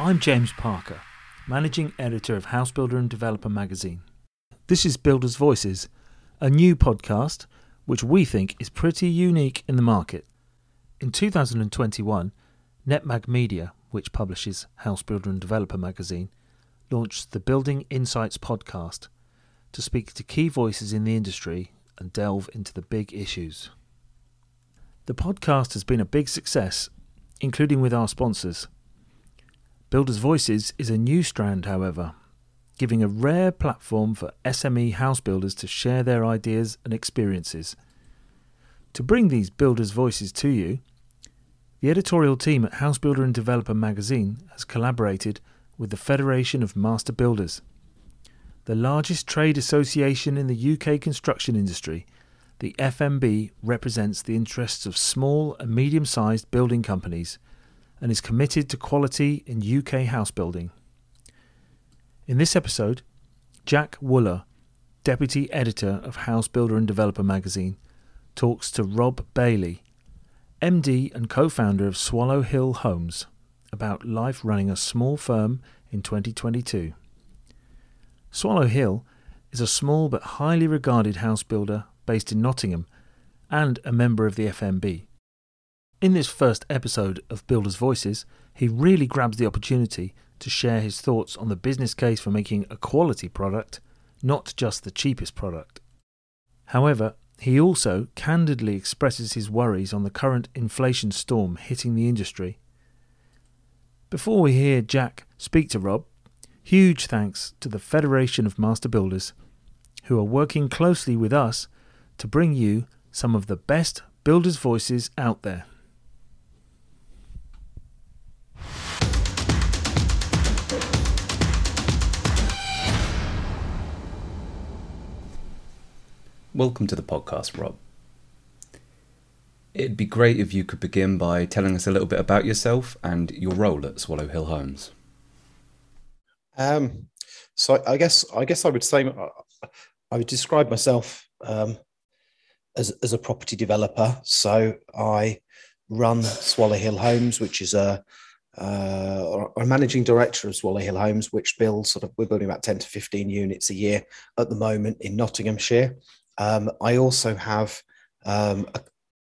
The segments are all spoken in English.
I'm James Parker, Managing Editor of Housebuilder and Developer magazine. This is Builders Voices, a new podcast which we think is pretty unique in the market. In 2021, NetMag Media, which publishes Housebuilder and Developer magazine, launched the Building Insights podcast to speak to key voices in the industry and delve into the big issues. The podcast has been a big success, including with our sponsors. Builders Voices is a new strand, however, giving a rare platform for SME house builders to share their ideas and experiences. To bring these builders' voices to you, the editorial team at House Builder and Developer magazine has collaborated with the Federation of Master Builders. The largest trade association in the UK construction industry, the FMB represents the interests of small and medium sized building companies and is committed to quality in UK house building. In this episode, Jack Wooler, Deputy Editor of House Builder and Developer magazine, talks to Rob Bailey, MD and co founder of Swallow Hill Homes, about life running a small firm in 2022. Swallow Hill is a small but highly regarded house builder based in Nottingham and a member of the FMB. In this first episode of Builders Voices, he really grabs the opportunity to share his thoughts on the business case for making a quality product, not just the cheapest product. However, he also candidly expresses his worries on the current inflation storm hitting the industry. Before we hear Jack speak to Rob, huge thanks to the Federation of Master Builders, who are working closely with us to bring you some of the best builders' voices out there. Welcome to the podcast, Rob. It'd be great if you could begin by telling us a little bit about yourself and your role at Swallow Hill Homes. Um, so I guess I guess I would say uh, I would describe myself um, as as a property developer. So I run Swallow Hill Homes, which is a uh, managing director of Swallow Hill Homes, which builds sort of we're building about ten to fifteen units a year at the moment in Nottinghamshire. Um, I also have um, a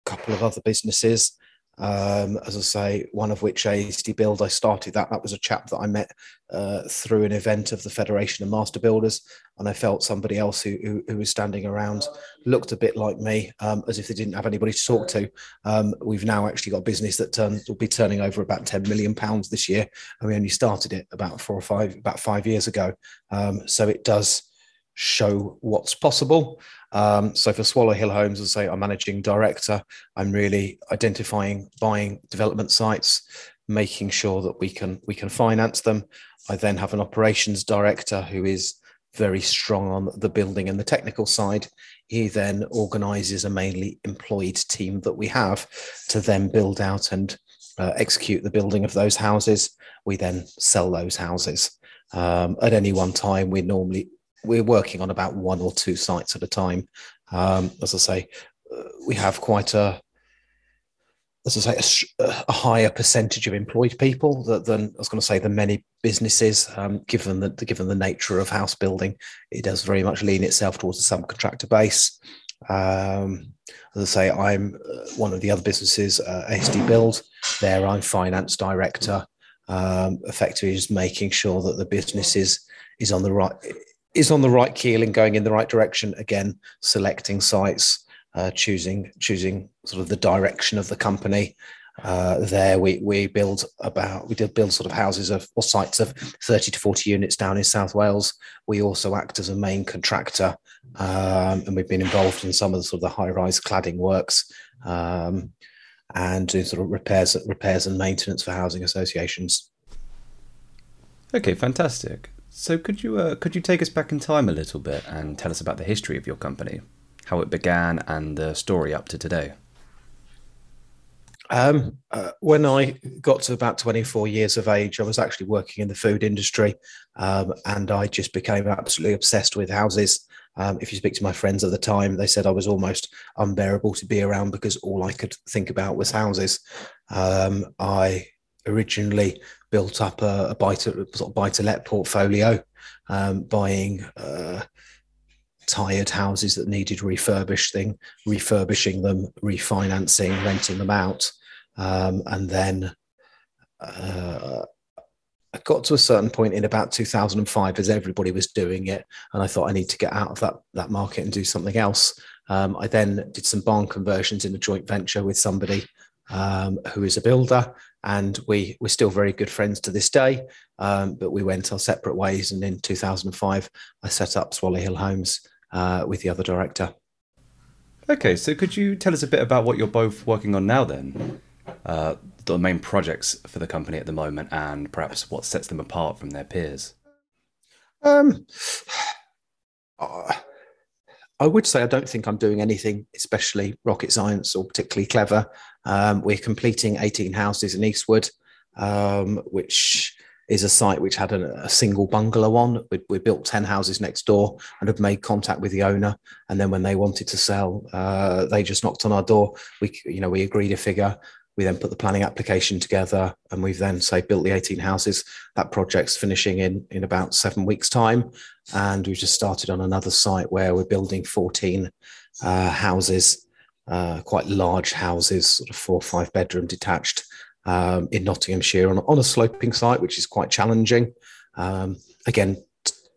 couple of other businesses. Um, as I say, one of which ASD Build, I started that. That was a chap that I met uh, through an event of the Federation of Master Builders, and I felt somebody else who, who, who was standing around looked a bit like me, um, as if they didn't have anybody to talk to. Um, we've now actually got a business that turns will be turning over about ten million pounds this year, and we only started it about four or five about five years ago. Um, so it does show what's possible. Um, so for Swallow Hill Homes, as I say, I'm managing director. I'm really identifying buying development sites, making sure that we can we can finance them. I then have an operations director who is very strong on the building and the technical side. He then organises a mainly employed team that we have to then build out and uh, execute the building of those houses. We then sell those houses. Um, at any one time, we normally we're working on about one or two sites at a time. Um, as I say, uh, we have quite a, as I say, a, a higher percentage of employed people than I was going to say than many businesses. Um, given the given the nature of house building, it does very much lean itself towards a subcontractor base. Um, as I say, I'm uh, one of the other businesses, uh, ASD Build. There, I'm finance director. Um, effectively, just making sure that the business is is on the right is on the right keel and going in the right direction. Again, selecting sites, uh, choosing choosing sort of the direction of the company. Uh, there we we build about we did build sort of houses of or sites of 30 to 40 units down in South Wales. We also act as a main contractor, um, and we've been involved in some of the sort of the high rise cladding works. Um, and doing sort of repairs repairs and maintenance for housing associations. Okay, fantastic. So could you uh, could you take us back in time a little bit and tell us about the history of your company, how it began, and the story up to today? Um, uh, when I got to about 24 years of age, I was actually working in the food industry, um, and I just became absolutely obsessed with houses. Um, if you speak to my friends at the time, they said I was almost unbearable to be around because all I could think about was houses. Um, I originally built up a, a buy to sort of buy to let portfolio, um, buying uh, tired houses that needed refurbishing, refurbishing them, refinancing, renting them out, um, and then uh, I got to a certain point in about 2005 as everybody was doing it, and I thought I need to get out of that that market and do something else. Um, I then did some barn conversions in a joint venture with somebody um, who is a builder, and we we're still very good friends to this day. Um, but we went our separate ways, and in 2005, I set up Swallow Hill Homes uh, with the other director. Okay, so could you tell us a bit about what you're both working on now then? Uh, the main projects for the company at the moment and perhaps what sets them apart from their peers? Um, I would say I don't think I'm doing anything especially rocket science or particularly clever. Um, we're completing 18 houses in Eastwood, um, which is a site which had a, a single bungalow on. We, we, built 10 houses next door and have made contact with the owner. And then when they wanted to sell, uh, they just knocked on our door. We, you know, we agreed a figure. We then put the planning application together and we've then say built the 18 houses. That project's finishing in, in about seven weeks time. And we've just started on another site where we're building 14 uh, houses, uh, quite large houses, sort of four or five bedroom detached um, in Nottinghamshire on, on, a sloping site, which is quite challenging. Um, again,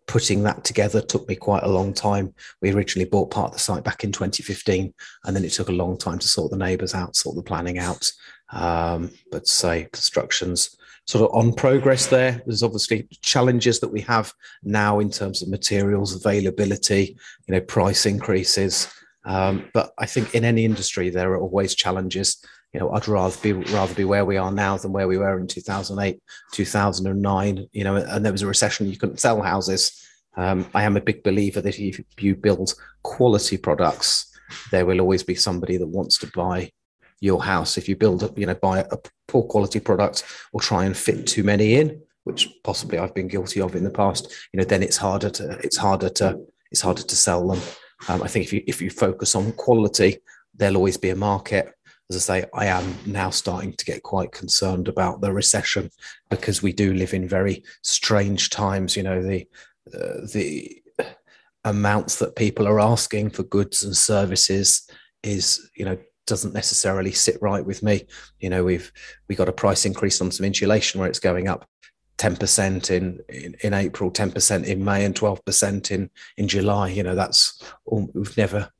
putting that together took me quite a long time. We originally bought part of the site back in 2015, and then it took a long time to sort the neighbours out, sort the planning out. Um, but say construction's sort of on progress there. There's obviously challenges that we have now in terms of materials availability, you know, price increases. Um, but I think in any industry there are always challenges you know, I'd rather be rather be where we are now than where we were in 2008, 2009. You know, and there was a recession; you couldn't sell houses. Um, I am a big believer that if you build quality products, there will always be somebody that wants to buy your house. If you build, you know, buy a poor quality product or try and fit too many in, which possibly I've been guilty of in the past, you know, then it's harder to it's harder to it's harder to sell them. Um, I think if you if you focus on quality, there'll always be a market as I say, I am now starting to get quite concerned about the recession because we do live in very strange times. You know, the uh, the amounts that people are asking for goods and services is, you know, doesn't necessarily sit right with me. You know, we've we got a price increase on some insulation where it's going up 10% in, in, in April, 10% in May, and 12% in in July. You know, that's we've never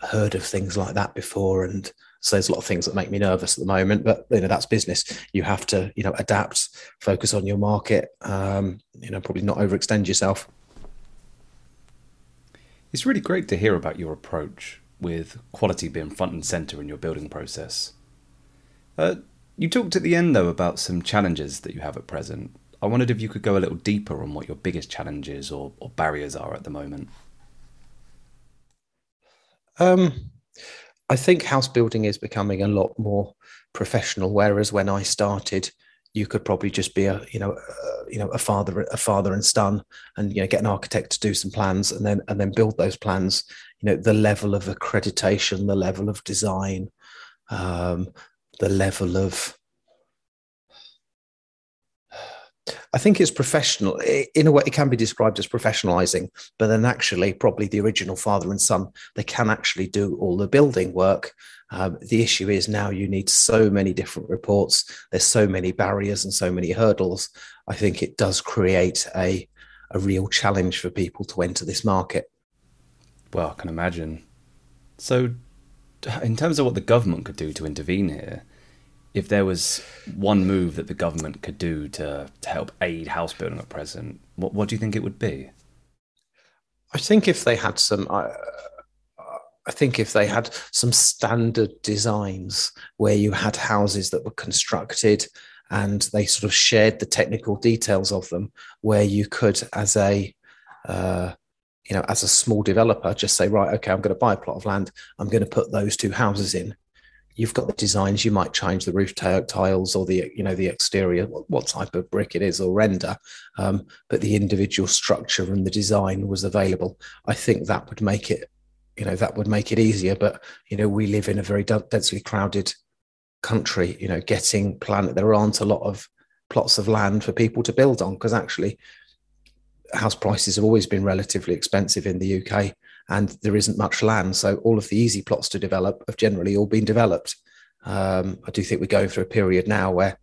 heard of things like that before, and so there's a lot of things that make me nervous at the moment, but you know that's business. You have to you know adapt, focus on your market. Um, you know, probably not overextend yourself. It's really great to hear about your approach with quality being front and center in your building process. Uh, you talked at the end though about some challenges that you have at present. I wondered if you could go a little deeper on what your biggest challenges or, or barriers are at the moment. Um, I think house building is becoming a lot more professional. Whereas when I started, you could probably just be a you know uh, you know a father a father and son, and you know get an architect to do some plans, and then and then build those plans. You know the level of accreditation, the level of design, um, the level of I think it's professional. In a way, it can be described as professionalizing, but then actually, probably the original father and son, they can actually do all the building work. Um, the issue is now you need so many different reports. There's so many barriers and so many hurdles. I think it does create a, a real challenge for people to enter this market. Well, I can imagine. So, in terms of what the government could do to intervene here, if there was one move that the government could do to, to help aid house building at present, what, what do you think it would be? I think if they had some, I think if they had some standard designs where you had houses that were constructed and they sort of shared the technical details of them, where you could, as a uh, you know, as a small developer, just say, right, okay, I'm going to buy a plot of land. I'm going to put those two houses in you've got the designs you might change the roof tiles or the you know the exterior what, what type of brick it is or render um, but the individual structure and the design was available. I think that would make it you know that would make it easier but you know we live in a very densely crowded country you know getting planet there aren't a lot of plots of land for people to build on because actually house prices have always been relatively expensive in the UK and there isn't much land. So all of the easy plots to develop have generally all been developed. Um, I do think we're going through a period now where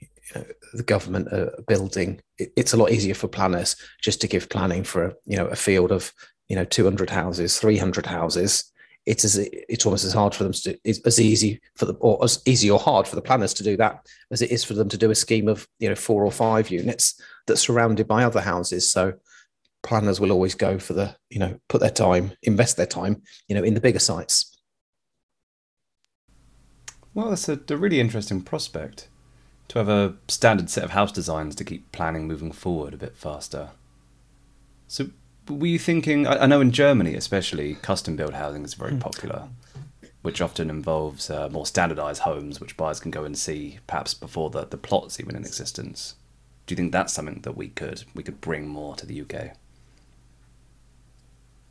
you know, the government are building. It, it's a lot easier for planners just to give planning for a, you know a field of you know 200 houses, 300 houses. It's as it's almost as hard for them to do, as easy for the or as easy or hard for the planners to do that as it is for them to do a scheme of you know four or five units that's surrounded by other houses. So planners will always go for the you know put their time, invest their time you know in the bigger sites. Well, that's a, a really interesting prospect to have a standard set of house designs to keep planning moving forward a bit faster. So, were you thinking? I, I know in Germany, especially, custom build housing is very mm. popular, which often involves uh, more standardized homes, which buyers can go and see perhaps before the, the plot's even in existence. Do you think that's something that we could we could bring more to the UK?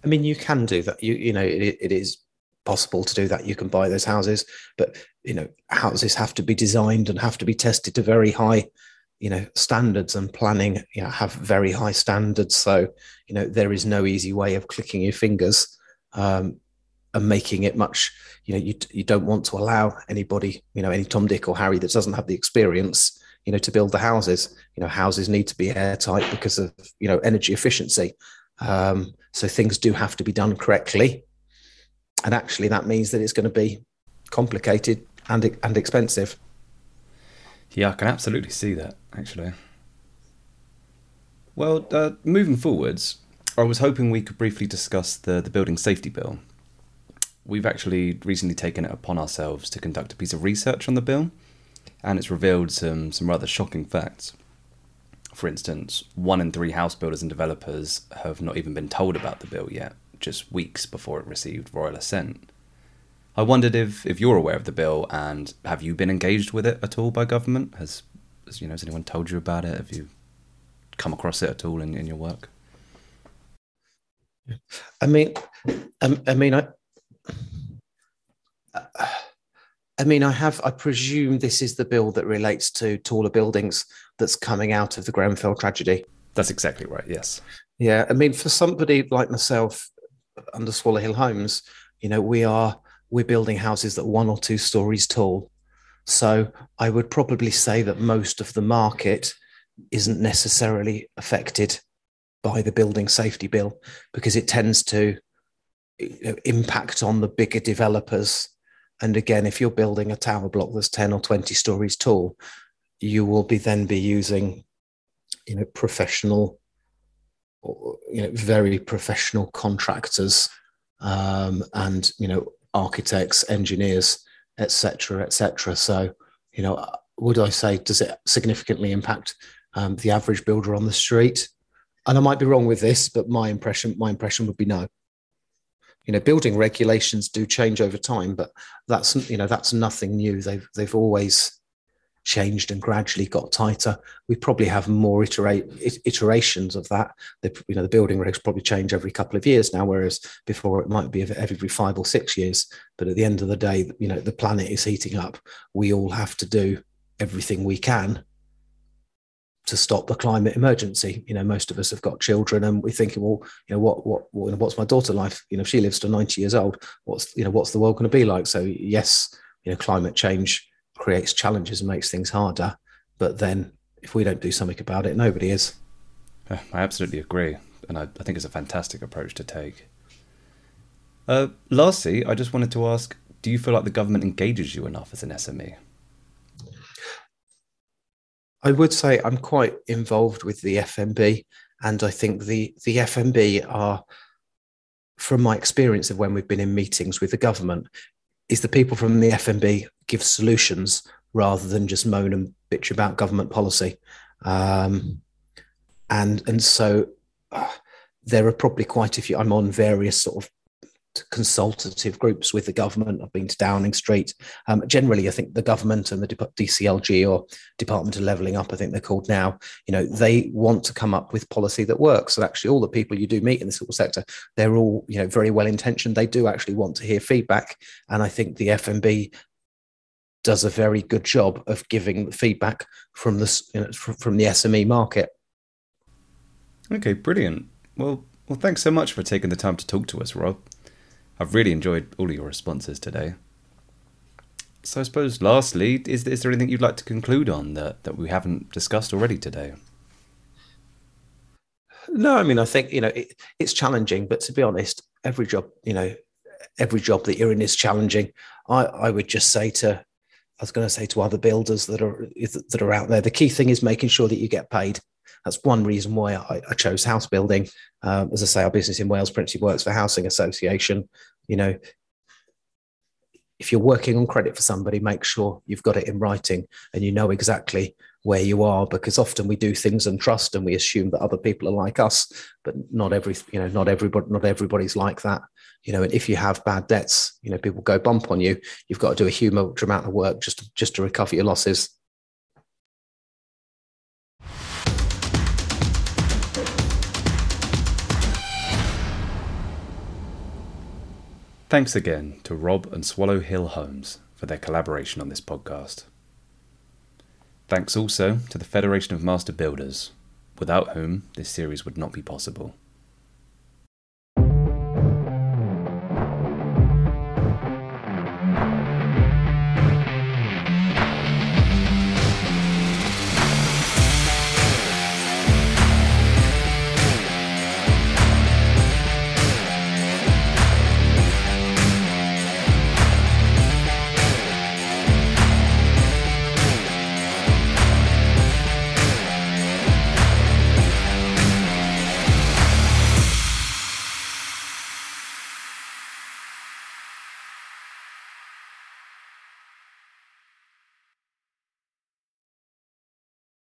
I mean, you can do that. You you know, it, it is possible to do that. You can buy those houses, but you know, houses have to be designed and have to be tested to very high, you know, standards and planning. You know, have very high standards. So you know, there is no easy way of clicking your fingers um, and making it much. You know, you you don't want to allow anybody, you know, any Tom, Dick, or Harry that doesn't have the experience. You know, to build the houses. You know, houses need to be airtight because of you know energy efficiency. Um, so things do have to be done correctly and actually that means that it's going to be complicated and and expensive. Yeah, I can absolutely see that actually. Well, uh, moving forwards, I was hoping we could briefly discuss the the building safety bill. We've actually recently taken it upon ourselves to conduct a piece of research on the bill, and it's revealed some some rather shocking facts. For instance, one in three house builders and developers have not even been told about the bill yet, just weeks before it received royal assent. I wondered if, if you're aware of the bill and have you been engaged with it at all by government? Has, has you know has anyone told you about it? Have you come across it at all in, in your work? Um, I mean, I, I mean, I, I mean, I have. I presume this is the bill that relates to taller buildings that's coming out of the Grenfell tragedy. That's exactly right. Yes. Yeah, I mean, for somebody like myself under Swallow Hill Homes, you know, we are we're building houses that are one or two stories tall. So I would probably say that most of the market isn't necessarily affected by the building safety bill because it tends to you know, impact on the bigger developers. And again, if you're building a tower block that's 10 or 20 stories tall, you will be then be using you know professional you know very professional contractors um, and you know architects engineers etc etc so you know would i say does it significantly impact um, the average builder on the street? And i might be wrong with this but my impression my impression would be no. You know building regulations do change over time but that's you know that's nothing new. They've they've always changed and gradually got tighter. We probably have more iterate, iterations of that. The, you know, the building regs probably change every couple of years now, whereas before it might be every five or six years. But at the end of the day, you know, the planet is heating up. We all have to do everything we can to stop the climate emergency. You know, most of us have got children, and we're thinking, well, you know, what, what, what what's my daughter life? You know, if she lives to ninety years old, what's, you know, what's the world going to be like? So, yes, you know, climate change creates challenges and makes things harder. But then if we don't do something about it, nobody is. I absolutely agree. And I, I think it's a fantastic approach to take. Uh, lastly, I just wanted to ask do you feel like the government engages you enough as an SME? I would say I'm quite involved with the FMB, and I think the the FMB are, from my experience of when we've been in meetings with the government, is the people from the FMB give solutions rather than just moan and bitch about government policy. Um, and and so uh, there are probably quite a few. I'm on various sort of consultative groups with the government. I've been to Downing Street. Um, generally, I think the government and the DCLG or Department of Levelling Up, I think they're called now, you know, they want to come up with policy that works. And actually, all the people you do meet in the civil sector, they're all, you know, very well intentioned. They do actually want to hear feedback. And I think the FMB does a very good job of giving feedback from the you know, from the SME market. Okay, brilliant. Well, well, thanks so much for taking the time to talk to us, Rob. I've really enjoyed all of your responses today. So I suppose, lastly, is, is there anything you'd like to conclude on that, that we haven't discussed already today? No, I mean, I think you know it, it's challenging, but to be honest, every job, you know, every job that you're in is challenging. I, I would just say to, I was going to say to other builders that are that are out there, the key thing is making sure that you get paid. That's one reason why I, I chose house building. Um, as I say, our business in Wales principally works for Housing Association. You know, if you're working on credit for somebody, make sure you've got it in writing and you know exactly where you are because often we do things and trust and we assume that other people are like us but not every you know not everybody not everybody's like that you know and if you have bad debts you know people go bump on you you've got to do a huge amount of work just to, just to recover your losses Thanks again to Rob and Swallow Hill Homes for their collaboration on this podcast. Thanks also to the Federation of Master Builders, without whom this series would not be possible.